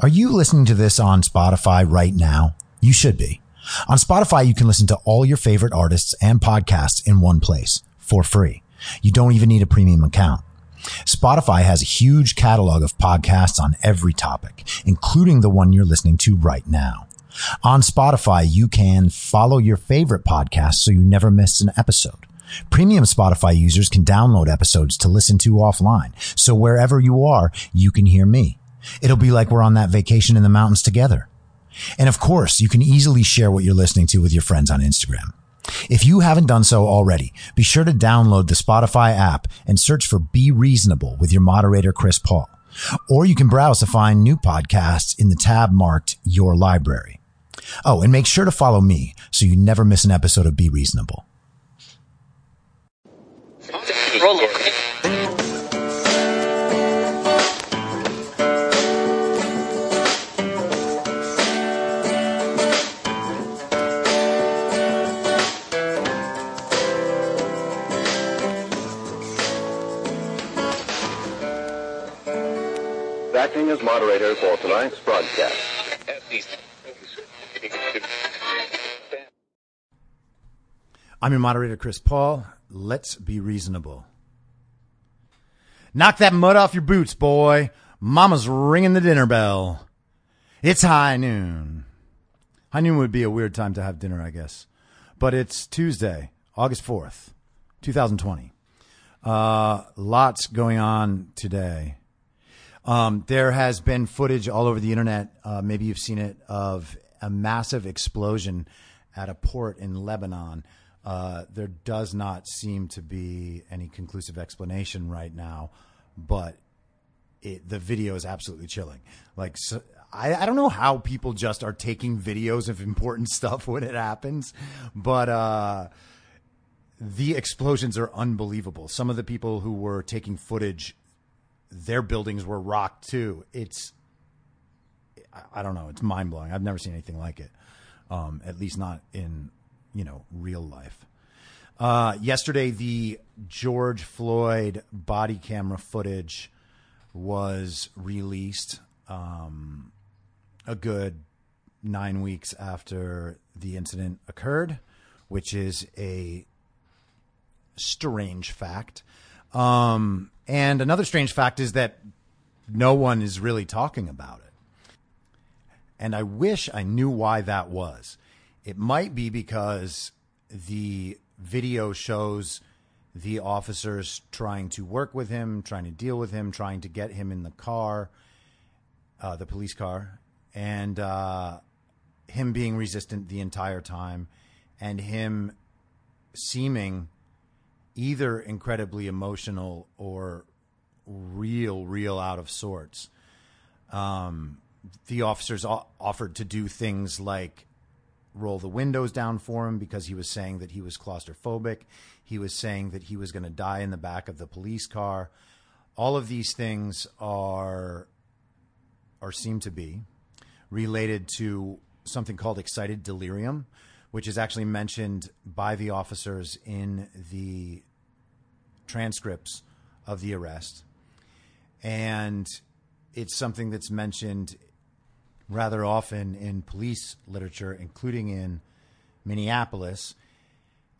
Are you listening to this on Spotify right now? You should be. On Spotify, you can listen to all your favorite artists and podcasts in one place for free. You don't even need a premium account. Spotify has a huge catalog of podcasts on every topic, including the one you're listening to right now. On Spotify, you can follow your favorite podcast so you never miss an episode. Premium Spotify users can download episodes to listen to offline. So wherever you are, you can hear me. It'll be like we're on that vacation in the mountains together. And of course, you can easily share what you're listening to with your friends on Instagram. If you haven't done so already, be sure to download the Spotify app and search for Be Reasonable with your moderator, Chris Paul. Or you can browse to find new podcasts in the tab marked Your Library. Oh, and make sure to follow me so you never miss an episode of Be Reasonable. Acting as moderator for tonight's broadcast. I'm your moderator, Chris Paul. Let's be reasonable. Knock that mud off your boots, boy. Mama's ringing the dinner bell. It's high noon. High noon would be a weird time to have dinner, I guess. But it's Tuesday, August 4th, 2020. Uh, lots going on today. Um, there has been footage all over the internet. Uh, maybe you've seen it of a massive explosion at a port in Lebanon. Uh, there does not seem to be any conclusive explanation right now, but it, the video is absolutely chilling. Like, so, I, I don't know how people just are taking videos of important stuff when it happens, but uh, the explosions are unbelievable. Some of the people who were taking footage, their buildings were rocked too. It's, I, don't know, it's mind blowing. I've never seen anything like it, um, at least not in you know real life. Uh, yesterday, the George Floyd body camera footage was released. Um, a good nine weeks after the incident occurred, which is a strange fact. Um, and another strange fact is that no one is really talking about it. And I wish I knew why that was. It might be because the video shows the officers trying to work with him, trying to deal with him, trying to get him in the car, uh, the police car, and uh, him being resistant the entire time, and him seeming either incredibly emotional or real, real out of sorts. Um, the officers offered to do things like roll the windows down for him because he was saying that he was claustrophobic. He was saying that he was going to die in the back of the police car. All of these things are or seem to be related to something called excited delirium, which is actually mentioned by the officers in the transcripts of the arrest. And it's something that's mentioned rather often in police literature, including in Minneapolis.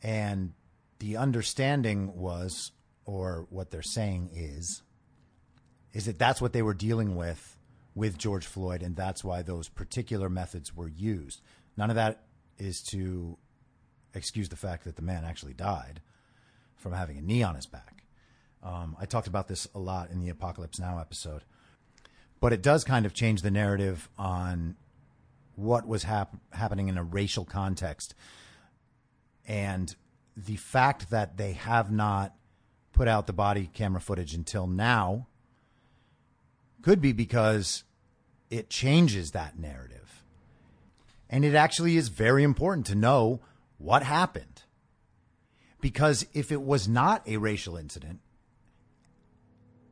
And the understanding was, or what they're saying is, is that that's what they were dealing with with George Floyd, and that's why those particular methods were used. None of that is to excuse the fact that the man actually died from having a knee on his back. Um, I talked about this a lot in the Apocalypse Now episode but it does kind of change the narrative on what was hap- happening in a racial context and the fact that they have not put out the body camera footage until now could be because it changes that narrative and it actually is very important to know what happened because if it was not a racial incident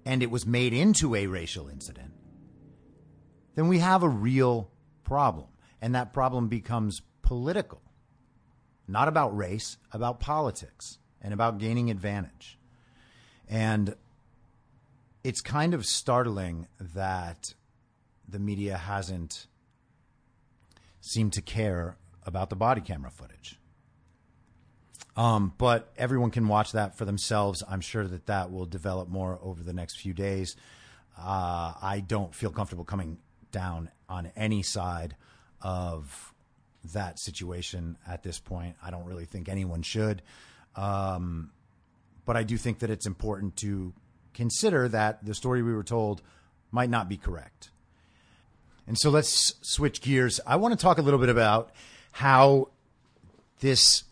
and it was made into a racial incident then we have a real problem. And that problem becomes political, not about race, about politics and about gaining advantage. And it's kind of startling that the media hasn't seemed to care about the body camera footage. Um, but everyone can watch that for themselves. I'm sure that that will develop more over the next few days. Uh, I don't feel comfortable coming down on any side of that situation at this point. I don't really think anyone should. Um, but I do think that it's important to consider that the story we were told might not be correct. And so let's switch gears. I want to talk a little bit about how this,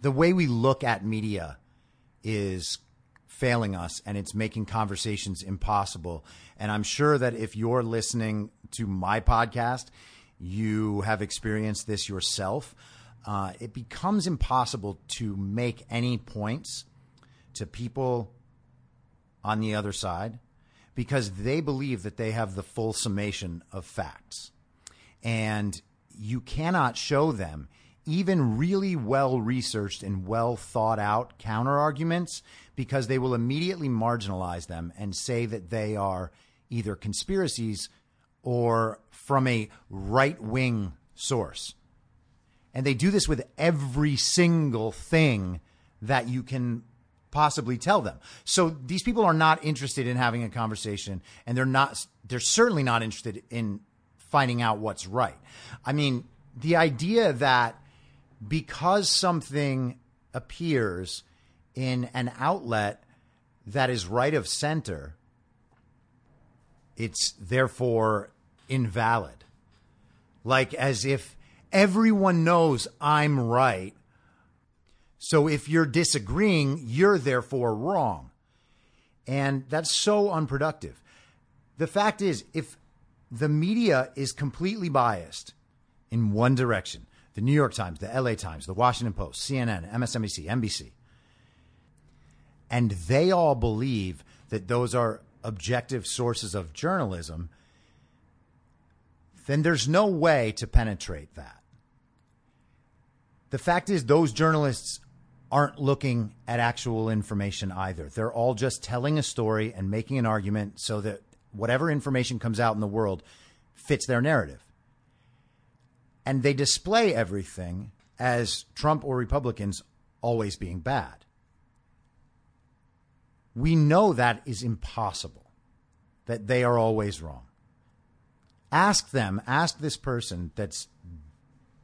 the way we look at media is failing us and it's making conversations impossible. And I'm sure that if you're listening to my podcast, you have experienced this yourself. Uh, it becomes impossible to make any points to people on the other side because they believe that they have the full summation of facts. And you cannot show them even really well researched and well thought out counter arguments because they will immediately marginalize them and say that they are either conspiracies or from a right wing source. And they do this with every single thing that you can possibly tell them. So these people are not interested in having a conversation and they're not they're certainly not interested in finding out what's right. I mean, the idea that because something appears in an outlet that is right of center, it's therefore invalid. Like as if everyone knows I'm right. So if you're disagreeing, you're therefore wrong. And that's so unproductive. The fact is, if the media is completely biased in one direction, the New York Times, the LA Times, the Washington Post, CNN, MSNBC, NBC, and they all believe that those are objective sources of journalism, then there's no way to penetrate that. The fact is, those journalists aren't looking at actual information either. They're all just telling a story and making an argument so that whatever information comes out in the world fits their narrative. And they display everything as Trump or Republicans always being bad. We know that is impossible, that they are always wrong. Ask them, ask this person that's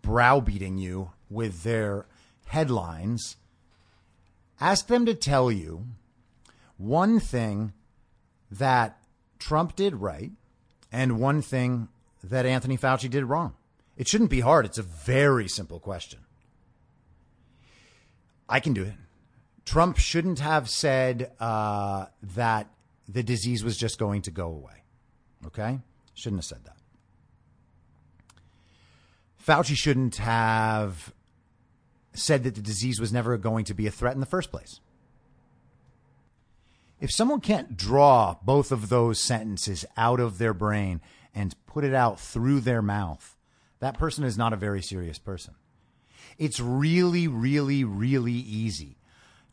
browbeating you with their headlines, ask them to tell you one thing that Trump did right and one thing that Anthony Fauci did wrong. It shouldn't be hard. It's a very simple question. I can do it. Trump shouldn't have said uh, that the disease was just going to go away. Okay? Shouldn't have said that. Fauci shouldn't have said that the disease was never going to be a threat in the first place. If someone can't draw both of those sentences out of their brain and put it out through their mouth, that person is not a very serious person. It's really, really, really easy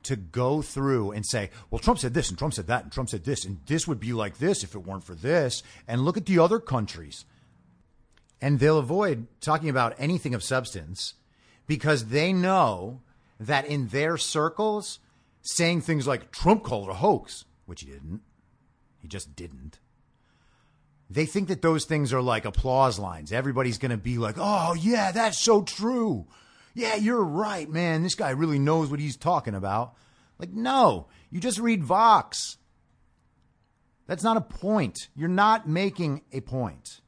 to go through and say, well, Trump said this and Trump said that and Trump said this and this would be like this if it weren't for this. And look at the other countries. And they'll avoid talking about anything of substance because they know that in their circles, saying things like Trump called it a hoax, which he didn't, he just didn't. They think that those things are like applause lines. Everybody's going to be like, oh, yeah, that's so true. Yeah, you're right, man. This guy really knows what he's talking about. Like, no, you just read Vox. That's not a point. You're not making a point.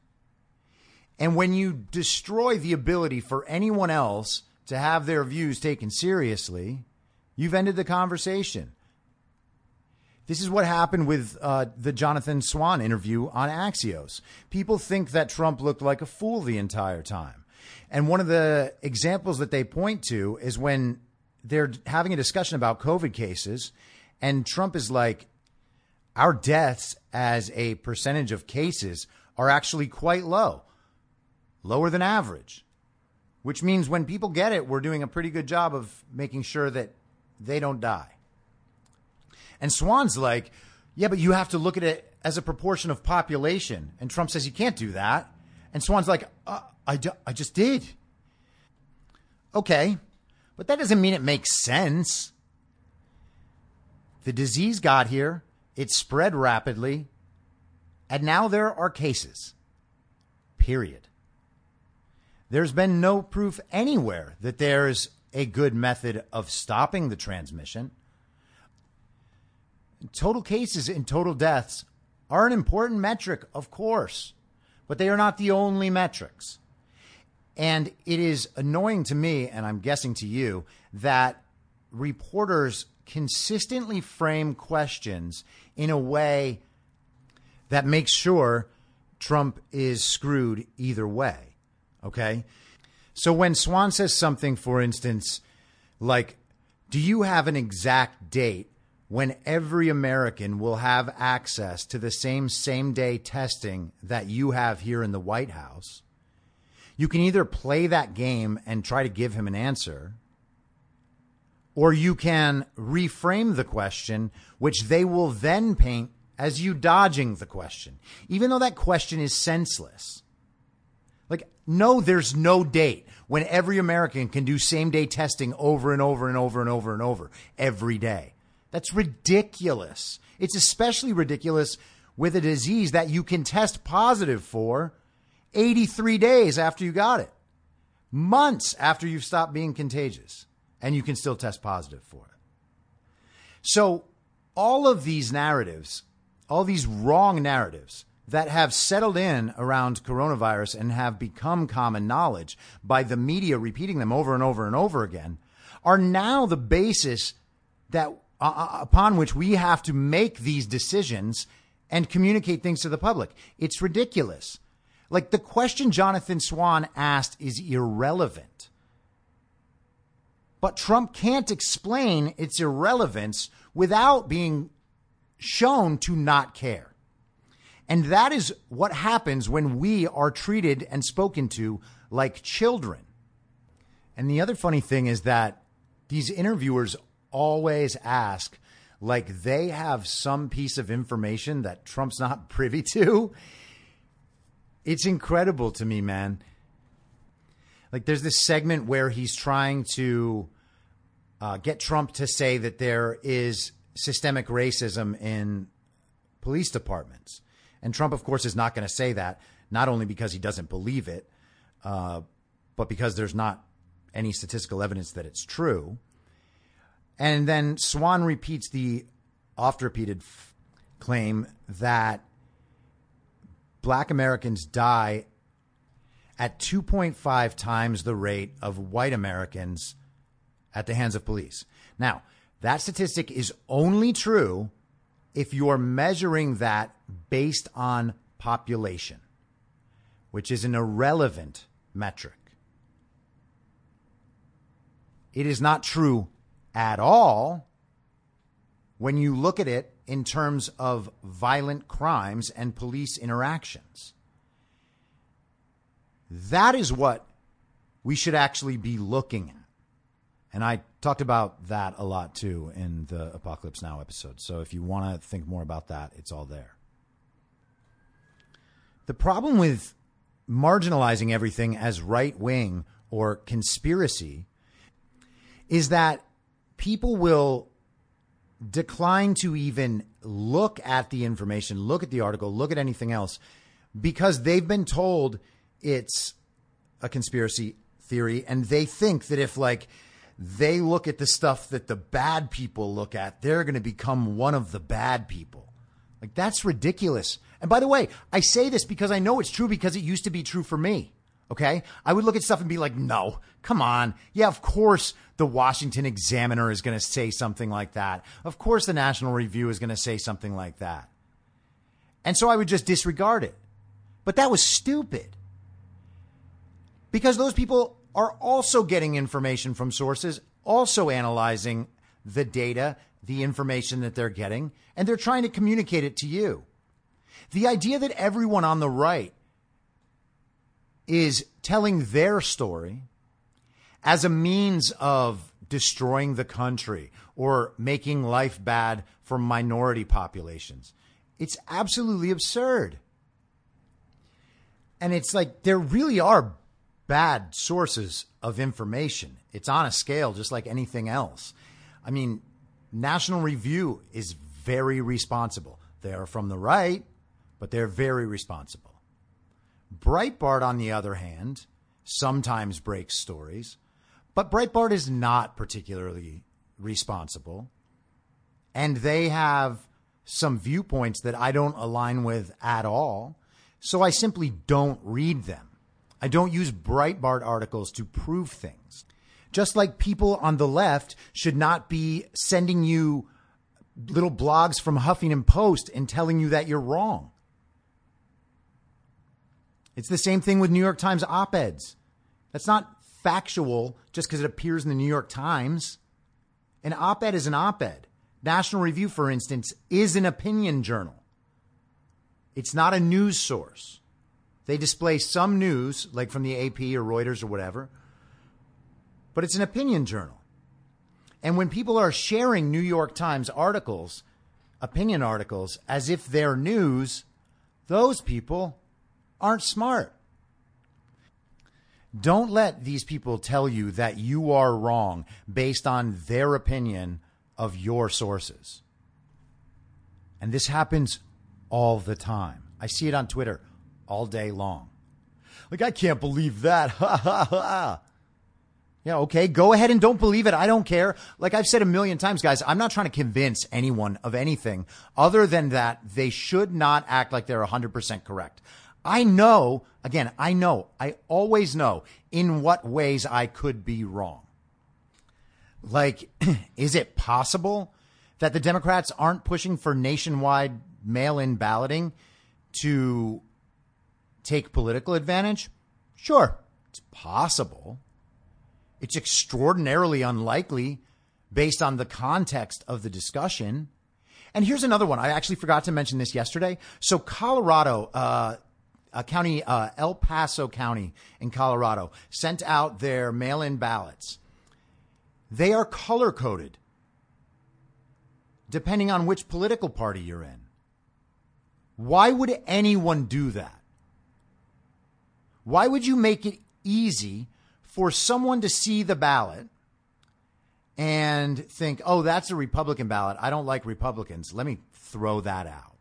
And when you destroy the ability for anyone else to have their views taken seriously, you've ended the conversation. This is what happened with uh, the Jonathan Swan interview on Axios. People think that Trump looked like a fool the entire time. And one of the examples that they point to is when they're having a discussion about COVID cases, and Trump is like, our deaths as a percentage of cases are actually quite low, lower than average, which means when people get it, we're doing a pretty good job of making sure that they don't die. And Swan's like, yeah, but you have to look at it as a proportion of population. And Trump says you can't do that. And Swan's like, uh, I, I just did. Okay, but that doesn't mean it makes sense. The disease got here, it spread rapidly, and now there are cases. Period. There's been no proof anywhere that there's a good method of stopping the transmission. Total cases and total deaths are an important metric, of course, but they are not the only metrics. And it is annoying to me, and I'm guessing to you, that reporters consistently frame questions in a way that makes sure Trump is screwed either way. Okay. So when Swan says something, for instance, like, do you have an exact date when every American will have access to the same same day testing that you have here in the White House? You can either play that game and try to give him an answer, or you can reframe the question, which they will then paint as you dodging the question, even though that question is senseless. No, there's no date when every American can do same day testing over and over and over and over and over every day. That's ridiculous. It's especially ridiculous with a disease that you can test positive for 83 days after you got it, months after you've stopped being contagious, and you can still test positive for it. So, all of these narratives, all these wrong narratives that have settled in around coronavirus and have become common knowledge by the media repeating them over and over and over again, are now the basis that uh, uh upon which we have to make these decisions and communicate things to the public. It's ridiculous. Like the question Jonathan Swan asked is irrelevant. But Trump can't explain its irrelevance without being shown to not care. And that is what happens when we are treated and spoken to like children. And the other funny thing is that these interviewers always ask like they have some piece of information that Trump's not privy to. It's incredible to me, man. Like, there's this segment where he's trying to uh, get Trump to say that there is systemic racism in police departments. And Trump, of course, is not going to say that, not only because he doesn't believe it, uh, but because there's not any statistical evidence that it's true. And then Swan repeats the oft repeated f- claim that black Americans die at 2.5 times the rate of white Americans at the hands of police. Now, that statistic is only true if you're measuring that based on population, which is an irrelevant metric. It is not true at all when you look at it in terms of violent crimes and police interactions. That is what we should actually be looking at. And I talked about that a lot too in the Apocalypse Now episode. So if you want to think more about that, it's all there. The problem with marginalizing everything as right wing or conspiracy is that people will decline to even look at the information, look at the article, look at anything else because they've been told it's a conspiracy theory and they think that if like they look at the stuff that the bad people look at, they're going to become one of the bad people. Like that's ridiculous. And by the way, I say this because I know it's true because it used to be true for me. Okay. I would look at stuff and be like, no, come on. Yeah, of course the Washington Examiner is going to say something like that. Of course the National Review is going to say something like that. And so I would just disregard it. But that was stupid. Because those people are also getting information from sources, also analyzing the data, the information that they're getting, and they're trying to communicate it to you. The idea that everyone on the right is telling their story as a means of destroying the country or making life bad for minority populations It's absolutely absurd. And it's like there really are bad sources of information. It's on a scale just like anything else. I mean, National Review is very responsible. They are from the right, but they're very responsible. Breitbart, on the other hand, sometimes breaks stories, but Breitbart is not particularly responsible. And they have some viewpoints that I don't align with at all. So I simply don't read them. I don't use Breitbart articles to prove things. Just like people on the left should not be sending you little blogs from Huffington Post and telling you that you're wrong. It's the same thing with New York Times op eds. That's not factual just because it appears in the New York Times. An op ed is an op ed. National Review, for instance, is an opinion journal. It's not a news source. They display some news, like from the AP or Reuters or whatever, but it's an opinion journal. And when people are sharing New York Times articles, opinion articles, as if they're news, those people aren't smart. Don't let these people tell you that you are wrong based on their opinion of your sources. And this happens all the time. I see it on Twitter all day long. Like, I can't believe that. Ha ha ha. Yeah, okay. Go ahead and don't believe it. I don't care. Like I've said a million times, guys, I'm not trying to convince anyone of anything other than that they should not act like they're 100% correct. I know, again, I know, I always know in what ways I could be wrong. Like, is it possible that the Democrats aren't pushing for nationwide mail in balloting to take political advantage? Sure, it's possible. It's extraordinarily unlikely based on the context of the discussion. And here's another one. I actually forgot to mention this yesterday. So, Colorado, uh, a county, uh, El Paso County in Colorado, sent out their mail in ballots. They are color coded depending on which political party you're in. Why would anyone do that? Why would you make it easy for someone to see the ballot and think, oh, that's a Republican ballot. I don't like Republicans. Let me throw that out.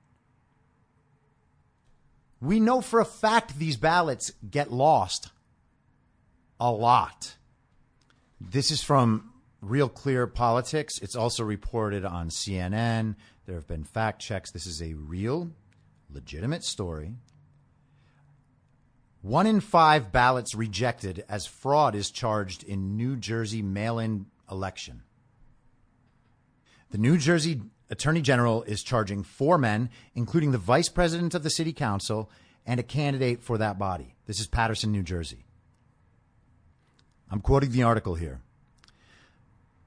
We know for a fact these ballots get lost a lot. This is from Real Clear Politics. It's also reported on CNN. There have been fact checks. This is a real, legitimate story. One in five ballots rejected as fraud is charged in New Jersey mail in election. The New Jersey Attorney General is charging four men, including the vice president of the city council and a candidate for that body. This is Paterson, New Jersey. I'm quoting the article here.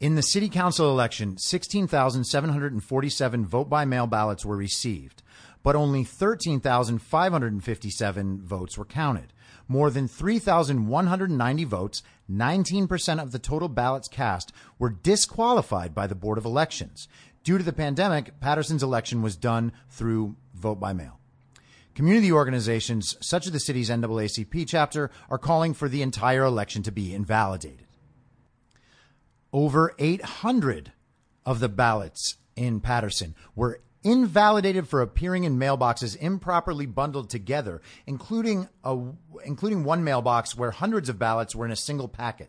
In the city council election, 16,747 vote by mail ballots were received but only 13,557 votes were counted. More than 3,190 votes, 19% of the total ballots cast, were disqualified by the Board of Elections. Due to the pandemic, Paterson's election was done through vote by mail. Community organizations, such as the city's NAACP chapter, are calling for the entire election to be invalidated. Over 800 of the ballots in Patterson were invalidated for appearing in mailboxes improperly bundled together, including a, including one mailbox where hundreds of ballots were in a single packet.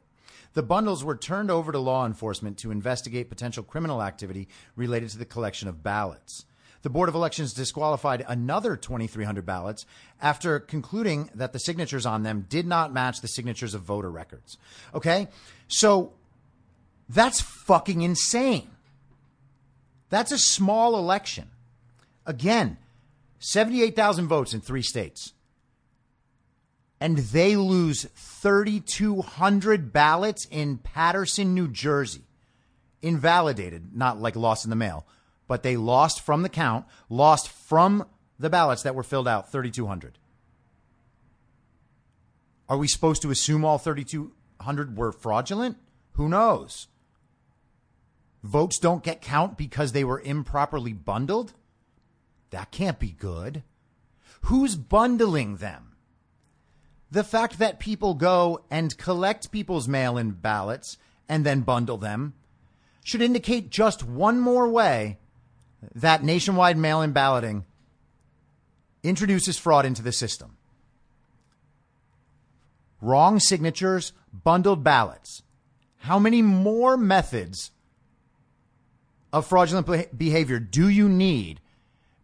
The bundles were turned over to law enforcement to investigate potential criminal activity related to the collection of ballots. The Board of Elections disqualified another 2,300 ballots after concluding that the signatures on them did not match the signatures of voter records. Okay? So that's fucking insane. That's a small election. Again, 78,000 votes in three states. And they lose 3,200 ballots in Paterson, New Jersey. Invalidated, not like lost in the mail, but they lost from the count, lost from the ballots that were filled out 3,200. Are we supposed to assume all 3,200 were fraudulent? Who knows? Votes don't get count because they were improperly bundled? That can't be good. Who's bundling them? The fact that people go and collect people's mail in ballots and then bundle them should indicate just one more way that nationwide mail in balloting introduces fraud into the system. Wrong signatures, bundled ballots. How many more methods of fraudulent behavior do you need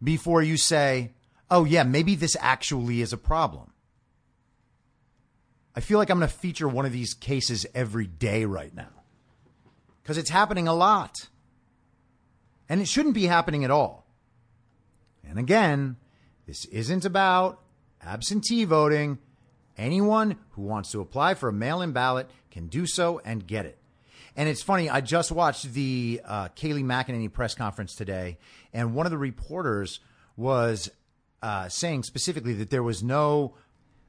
before you say, oh, yeah, maybe this actually is a problem? I feel like I'm going to feature one of these cases every day right now because it's happening a lot. And it shouldn't be happening at all. And again, this isn't about absentee voting. Anyone who wants to apply for a mail in ballot can do so and get it. And it's funny, I just watched the uh, Kayleigh McEnany press conference today, and one of the reporters was uh, saying specifically that there was no,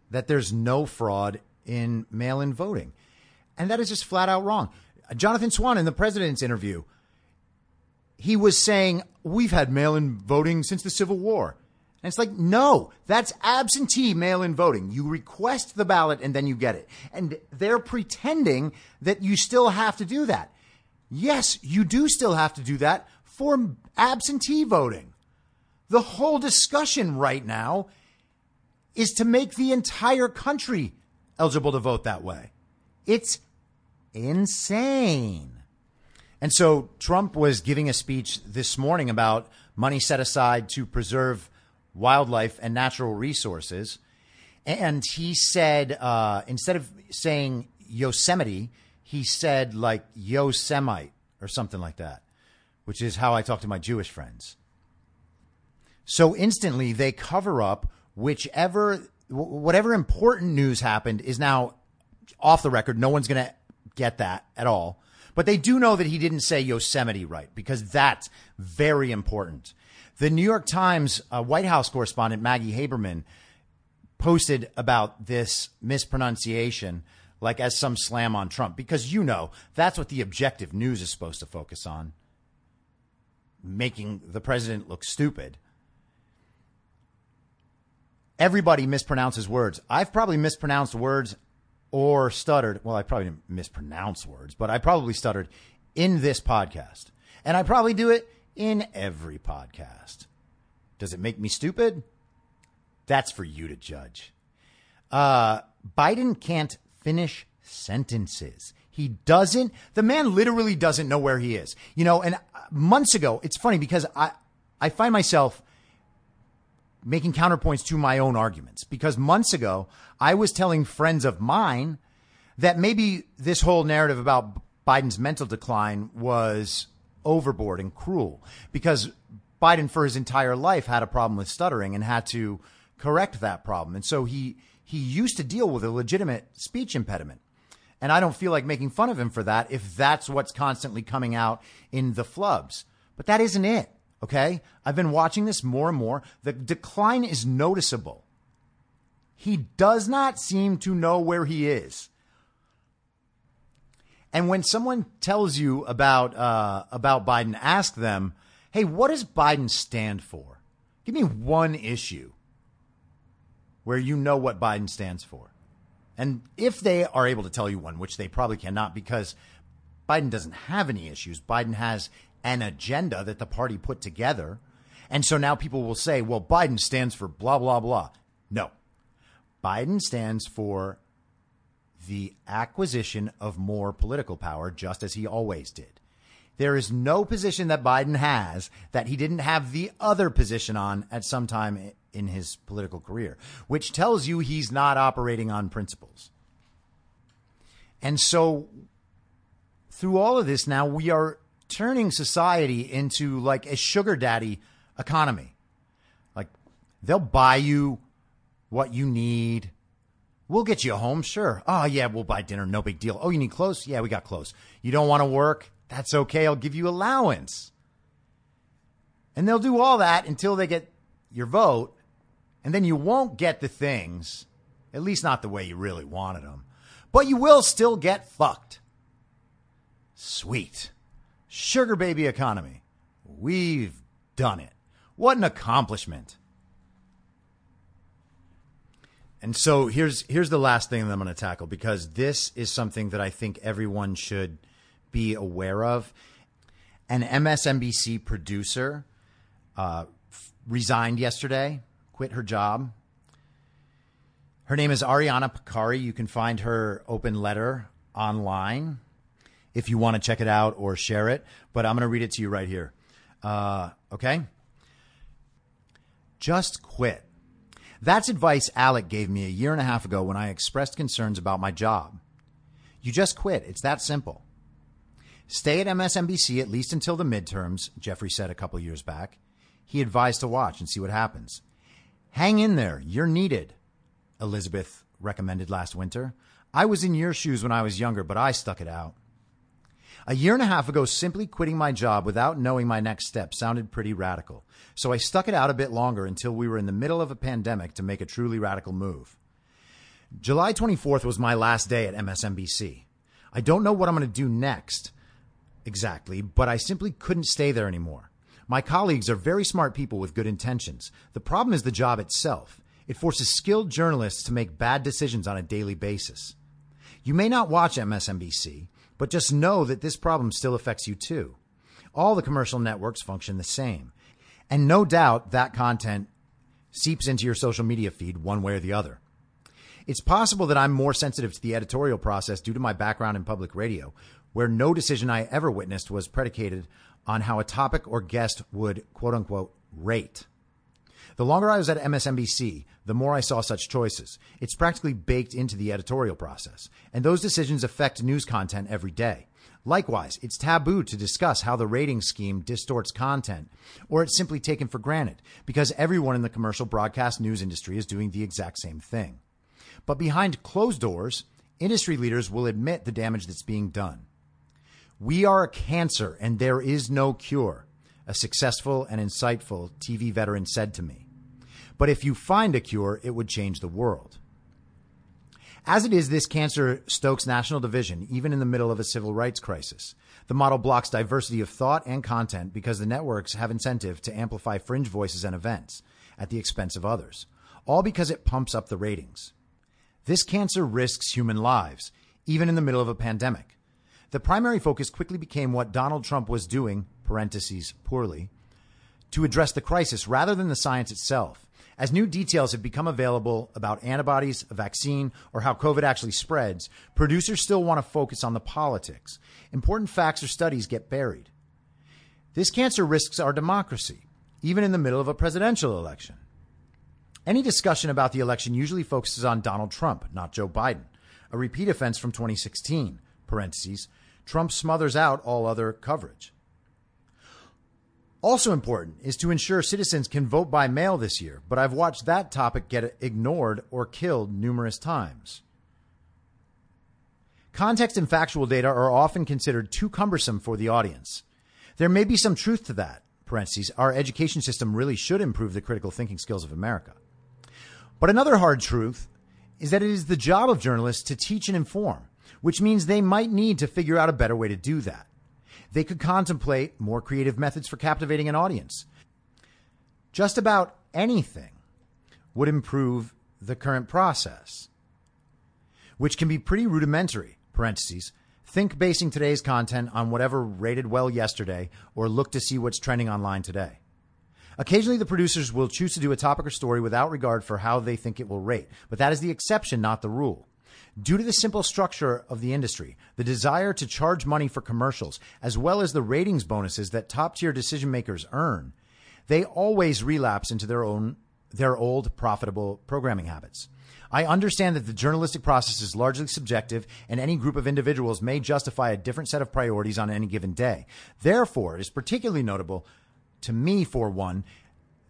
that there's no fraud in mail in voting. And that is just flat out wrong. Jonathan Swan in the president's interview, he was saying, We've had mail in voting since the Civil War. And it's like, no, that's absentee mail in voting. You request the ballot and then you get it. And they're pretending that you still have to do that. Yes, you do still have to do that for absentee voting. The whole discussion right now is to make the entire country eligible to vote that way. It's insane. And so Trump was giving a speech this morning about money set aside to preserve wildlife and natural resources. And he said, uh, instead of saying Yosemite, he said like Yosemite or something like that, which is how I talk to my Jewish friends. So instantly they cover up whichever, whatever important news happened is now off the record. No one's going to get that at all. But they do know that he didn't say Yosemite right because that's very important. The New York Times uh, White House correspondent Maggie Haberman posted about this mispronunciation like as some slam on Trump because you know that's what the objective news is supposed to focus on making the president look stupid. Everybody mispronounces words. I've probably mispronounced words or stuttered. Well, I probably didn't mispronounce words, but I probably stuttered in this podcast. And I probably do it in every podcast. Does it make me stupid? That's for you to judge. Uh, Biden can't finish sentences. He doesn't, the man literally doesn't know where he is. You know, and months ago, it's funny because I, I find myself making counterpoints to my own arguments because months ago, I was telling friends of mine that maybe this whole narrative about Biden's mental decline was overboard and cruel because Biden for his entire life had a problem with stuttering and had to correct that problem. And so he he used to deal with a legitimate speech impediment. And I don't feel like making fun of him for that if that's what's constantly coming out in the flubs. But that isn't it. Okay? I've been watching this more and more. The decline is noticeable. He does not seem to know where he is. And when someone tells you about uh, about Biden, ask them, "Hey, what does Biden stand for? Give me one issue where you know what Biden stands for." And if they are able to tell you one, which they probably cannot, because Biden doesn't have any issues, Biden has an agenda that the party put together. And so now people will say, well, Biden stands for blah, blah, blah. No. Biden stands for the acquisition of more political power, just as he always did. There is no position that Biden has that he didn't have the other position on at some time in his political career, which tells you he's not operating on principles. And so, through all of this, now we are turning society into like a sugar daddy economy. Like, they'll buy you what you need We'll get you home, sure. Oh, yeah, we'll buy dinner, no big deal. Oh, you need clothes? Yeah, we got clothes. You don't want to work? That's okay. I'll give you allowance. And they'll do all that until they get your vote. And then you won't get the things, at least not the way you really wanted them. But you will still get fucked. Sweet. Sugar baby economy. We've done it. What an accomplishment. And so here's here's the last thing that I'm going to tackle because this is something that I think everyone should be aware of. An MSNBC producer uh, f- resigned yesterday, quit her job. Her name is Ariana Pekary. You can find her open letter online if you want to check it out or share it. But I'm going to read it to you right here. Uh, okay? Just quit. That's advice Alec gave me a year and a half ago when I expressed concerns about my job. You just quit. It's that simple. Stay at MSNBC at least until the midterms, Jeffrey said a couple years back. He advised to watch and see what happens. Hang in there. You're needed, Elizabeth recommended last winter. I was in your shoes when I was younger, but I stuck it out. A year and a half ago, simply quitting my job without knowing my next step sounded pretty radical. So I stuck it out a bit longer until we were in the middle of a pandemic to make a truly radical move. July 24th was my last day at MSNBC. I don't know what I'm going to do next exactly, but I simply couldn't stay there anymore. My colleagues are very smart people with good intentions. The problem is the job itself. It forces skilled journalists to make bad decisions on a daily basis. You may not watch MSNBC, but just know that this problem still affects you too. All the commercial networks function the same. And no doubt that content seeps into your social media feed one way or the other. It's possible that I'm more sensitive to the editorial process due to my background in public radio, where no decision I ever witnessed was predicated on how a topic or guest would quote unquote rate. The longer I was at MSNBC, the more I saw such choices. It's practically baked into the editorial process, and those decisions affect news content every day. Likewise, it's taboo to discuss how the rating scheme distorts content, or it's simply taken for granted because everyone in the commercial broadcast news industry is doing the exact same thing. But behind closed doors, industry leaders will admit the damage that's being done. We are a cancer and there is no cure, a successful and insightful TV veteran said to me. But if you find a cure, it would change the world. As it is, this cancer stokes national division, even in the middle of a civil rights crisis. The model blocks diversity of thought and content because the networks have incentive to amplify fringe voices and events at the expense of others, all because it pumps up the ratings. This cancer risks human lives, even in the middle of a pandemic. The primary focus quickly became what Donald Trump was doing, parentheses, poorly, to address the crisis rather than the science itself. As new details have become available about antibodies, a vaccine, or how COVID actually spreads, producers still want to focus on the politics. Important facts or studies get buried. This cancer risks our democracy, even in the middle of a presidential election. Any discussion about the election usually focuses on Donald Trump, not Joe Biden, a repeat offense from 2016, parentheses, Trump smothers out all other coverage. Also important is to ensure citizens can vote by mail this year, but I've watched that topic get ignored or killed numerous times. Context and factual data are often considered too cumbersome for the audience. There may be some truth to that. Parentheses, our education system really should improve the critical thinking skills of America. But another hard truth is that it is the job of journalists to teach and inform which means they might need to figure out a better way to do that. They could contemplate more creative methods for captivating an audience. Just about anything would improve the current process, which can be pretty rudimentary. Parentheses. Think basing today's content on whatever rated well yesterday, or look to see what's trending online today. Occasionally, the producers will choose to do a topic or story without regard for how they think it will rate, but that is the exception, not the rule. Due to the simple structure of the industry, the desire to charge money for commercials, as well as the ratings bonuses that top tier decision makers earn, they always relapse into their own their old profitable programming habits. I understand that the journalistic process is largely subjective and any group of individuals may justify a different set of priorities on any given day. Therefore, it is particularly notable to me, for one,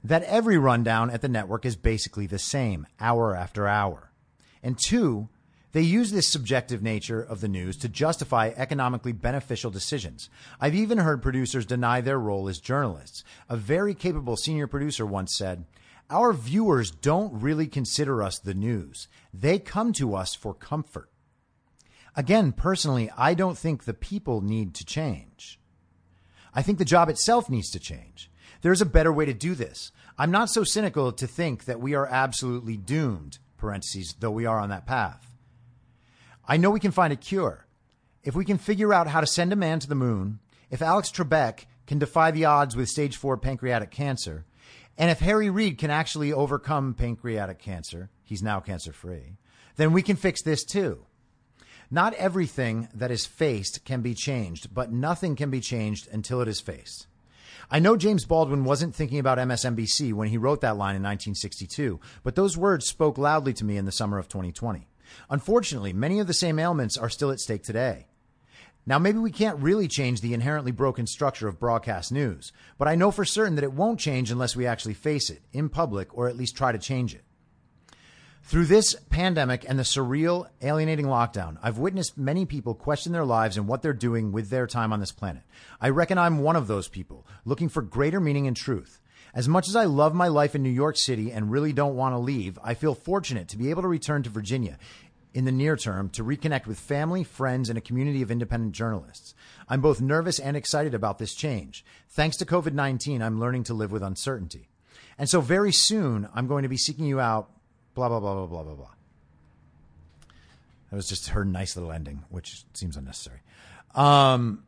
that every rundown at the network is basically the same, hour after hour. And two, they use this subjective nature of the news to justify economically beneficial decisions. I've even heard producers deny their role as journalists. A very capable senior producer once said, Our viewers don't really consider us the news. They come to us for comfort. Again, personally, I don't think the people need to change. I think the job itself needs to change. There's a better way to do this. I'm not so cynical to think that we are absolutely doomed, parentheses, though we are on that path. I know we can find a cure. If we can figure out how to send a man to the moon, if Alex Trebek can defy the odds with stage four pancreatic cancer, and if Harry Reid can actually overcome pancreatic cancer, he's now cancer free, then we can fix this too. Not everything that is faced can be changed, but nothing can be changed until it is faced. I know James Baldwin wasn't thinking about MSNBC when he wrote that line in 1962, but those words spoke loudly to me in the summer of 2020. Unfortunately, many of the same ailments are still at stake today. Now, maybe we can't really change the inherently broken structure of broadcast news, but I know for certain that it won't change unless we actually face it in public or at least try to change it. Through this pandemic and the surreal, alienating lockdown, I've witnessed many people question their lives and what they're doing with their time on this planet. I reckon I'm one of those people, looking for greater meaning and truth. As much as I love my life in New York City and really don't want to leave, I feel fortunate to be able to return to Virginia in the near term to reconnect with family, friends, and a community of independent journalists. I'm both nervous and excited about this change. Thanks to COVID 19, I'm learning to live with uncertainty. And so very soon, I'm going to be seeking you out blah blah blah blah blah blah blah. That was just her nice little ending, which seems unnecessary. Um,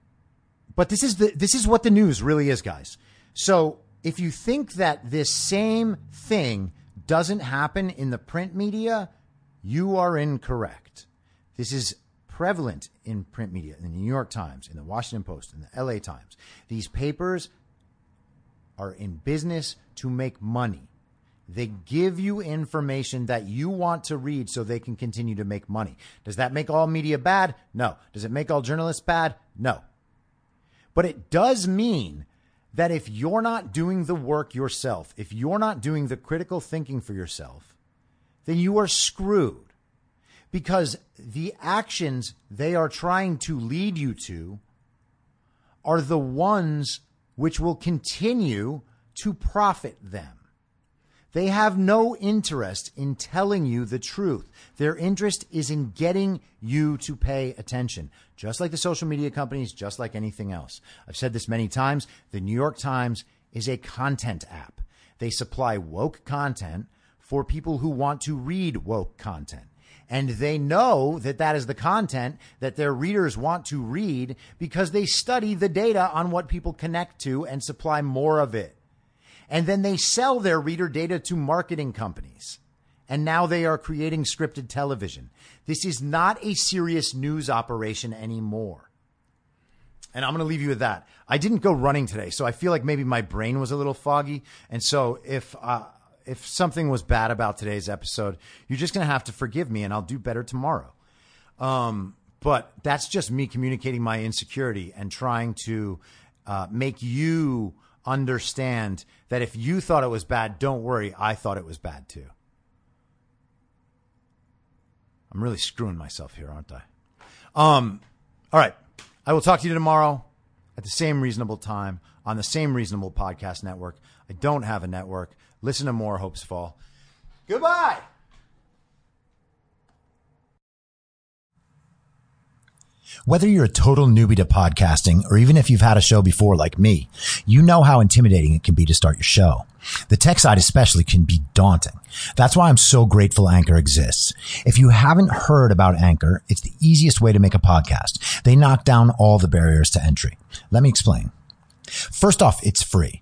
but this is the this is what the news really is, guys. So if you think that this same thing doesn't happen in the print media, you are incorrect. This is prevalent in print media, in the New York Times, in the Washington Post, in the LA Times. These papers are in business to make money. They give you information that you want to read so they can continue to make money. Does that make all media bad? No. Does it make all journalists bad? No. But it does mean that if you're not doing the work yourself, if you're not doing the critical thinking for yourself, then you are screwed. Because the actions they are trying to lead you to are the ones which will continue to profit them. They have no interest in telling you the truth. Their interest is in getting you to pay attention, just like the social media companies, just like anything else. I've said this many times. The New York Times is a content app. They supply woke content for people who want to read woke content. And they know that that is the content that their readers want to read because they study the data on what people connect to and supply more of it. And then they sell their reader data to marketing companies. And now they are creating scripted television. This is not a serious news operation anymore. And I'm going to leave you with that. I didn't go running today, so I feel like maybe my brain was a little foggy. And so if uh, if something was bad about today's episode, you're just going to have to forgive me, and I'll do better tomorrow. Um, but that's just me communicating my insecurity and trying to uh, make you understand that if you thought it was bad, don't worry, I thought it was bad too. I'm really screwing myself here, aren't I? Um, all right. I will talk to you tomorrow at the same reasonable time on the same reasonable podcast network. I don't have a network. Listen to more Hopes Fall. Goodbye. Whether you're a total newbie to podcasting or even if you've had a show before like me, you know how intimidating it can be to start your show. The tech side especially can be daunting. That's why I'm so grateful Anchor exists. If you haven't heard about Anchor, it's the easiest way to make a podcast. They knock down all the barriers to entry. Let me explain. First off, it's free.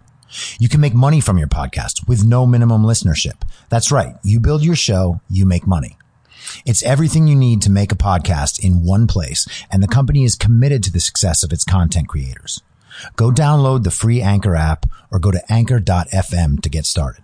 You can make money from your podcast with no minimum listenership. That's right. You build your show, you make money. It's everything you need to make a podcast in one place, and the company is committed to the success of its content creators. Go download the free Anchor app or go to anchor.fm to get started.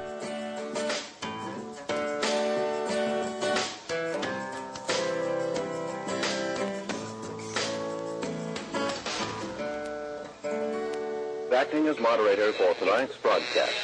moderator for tonight's broadcast.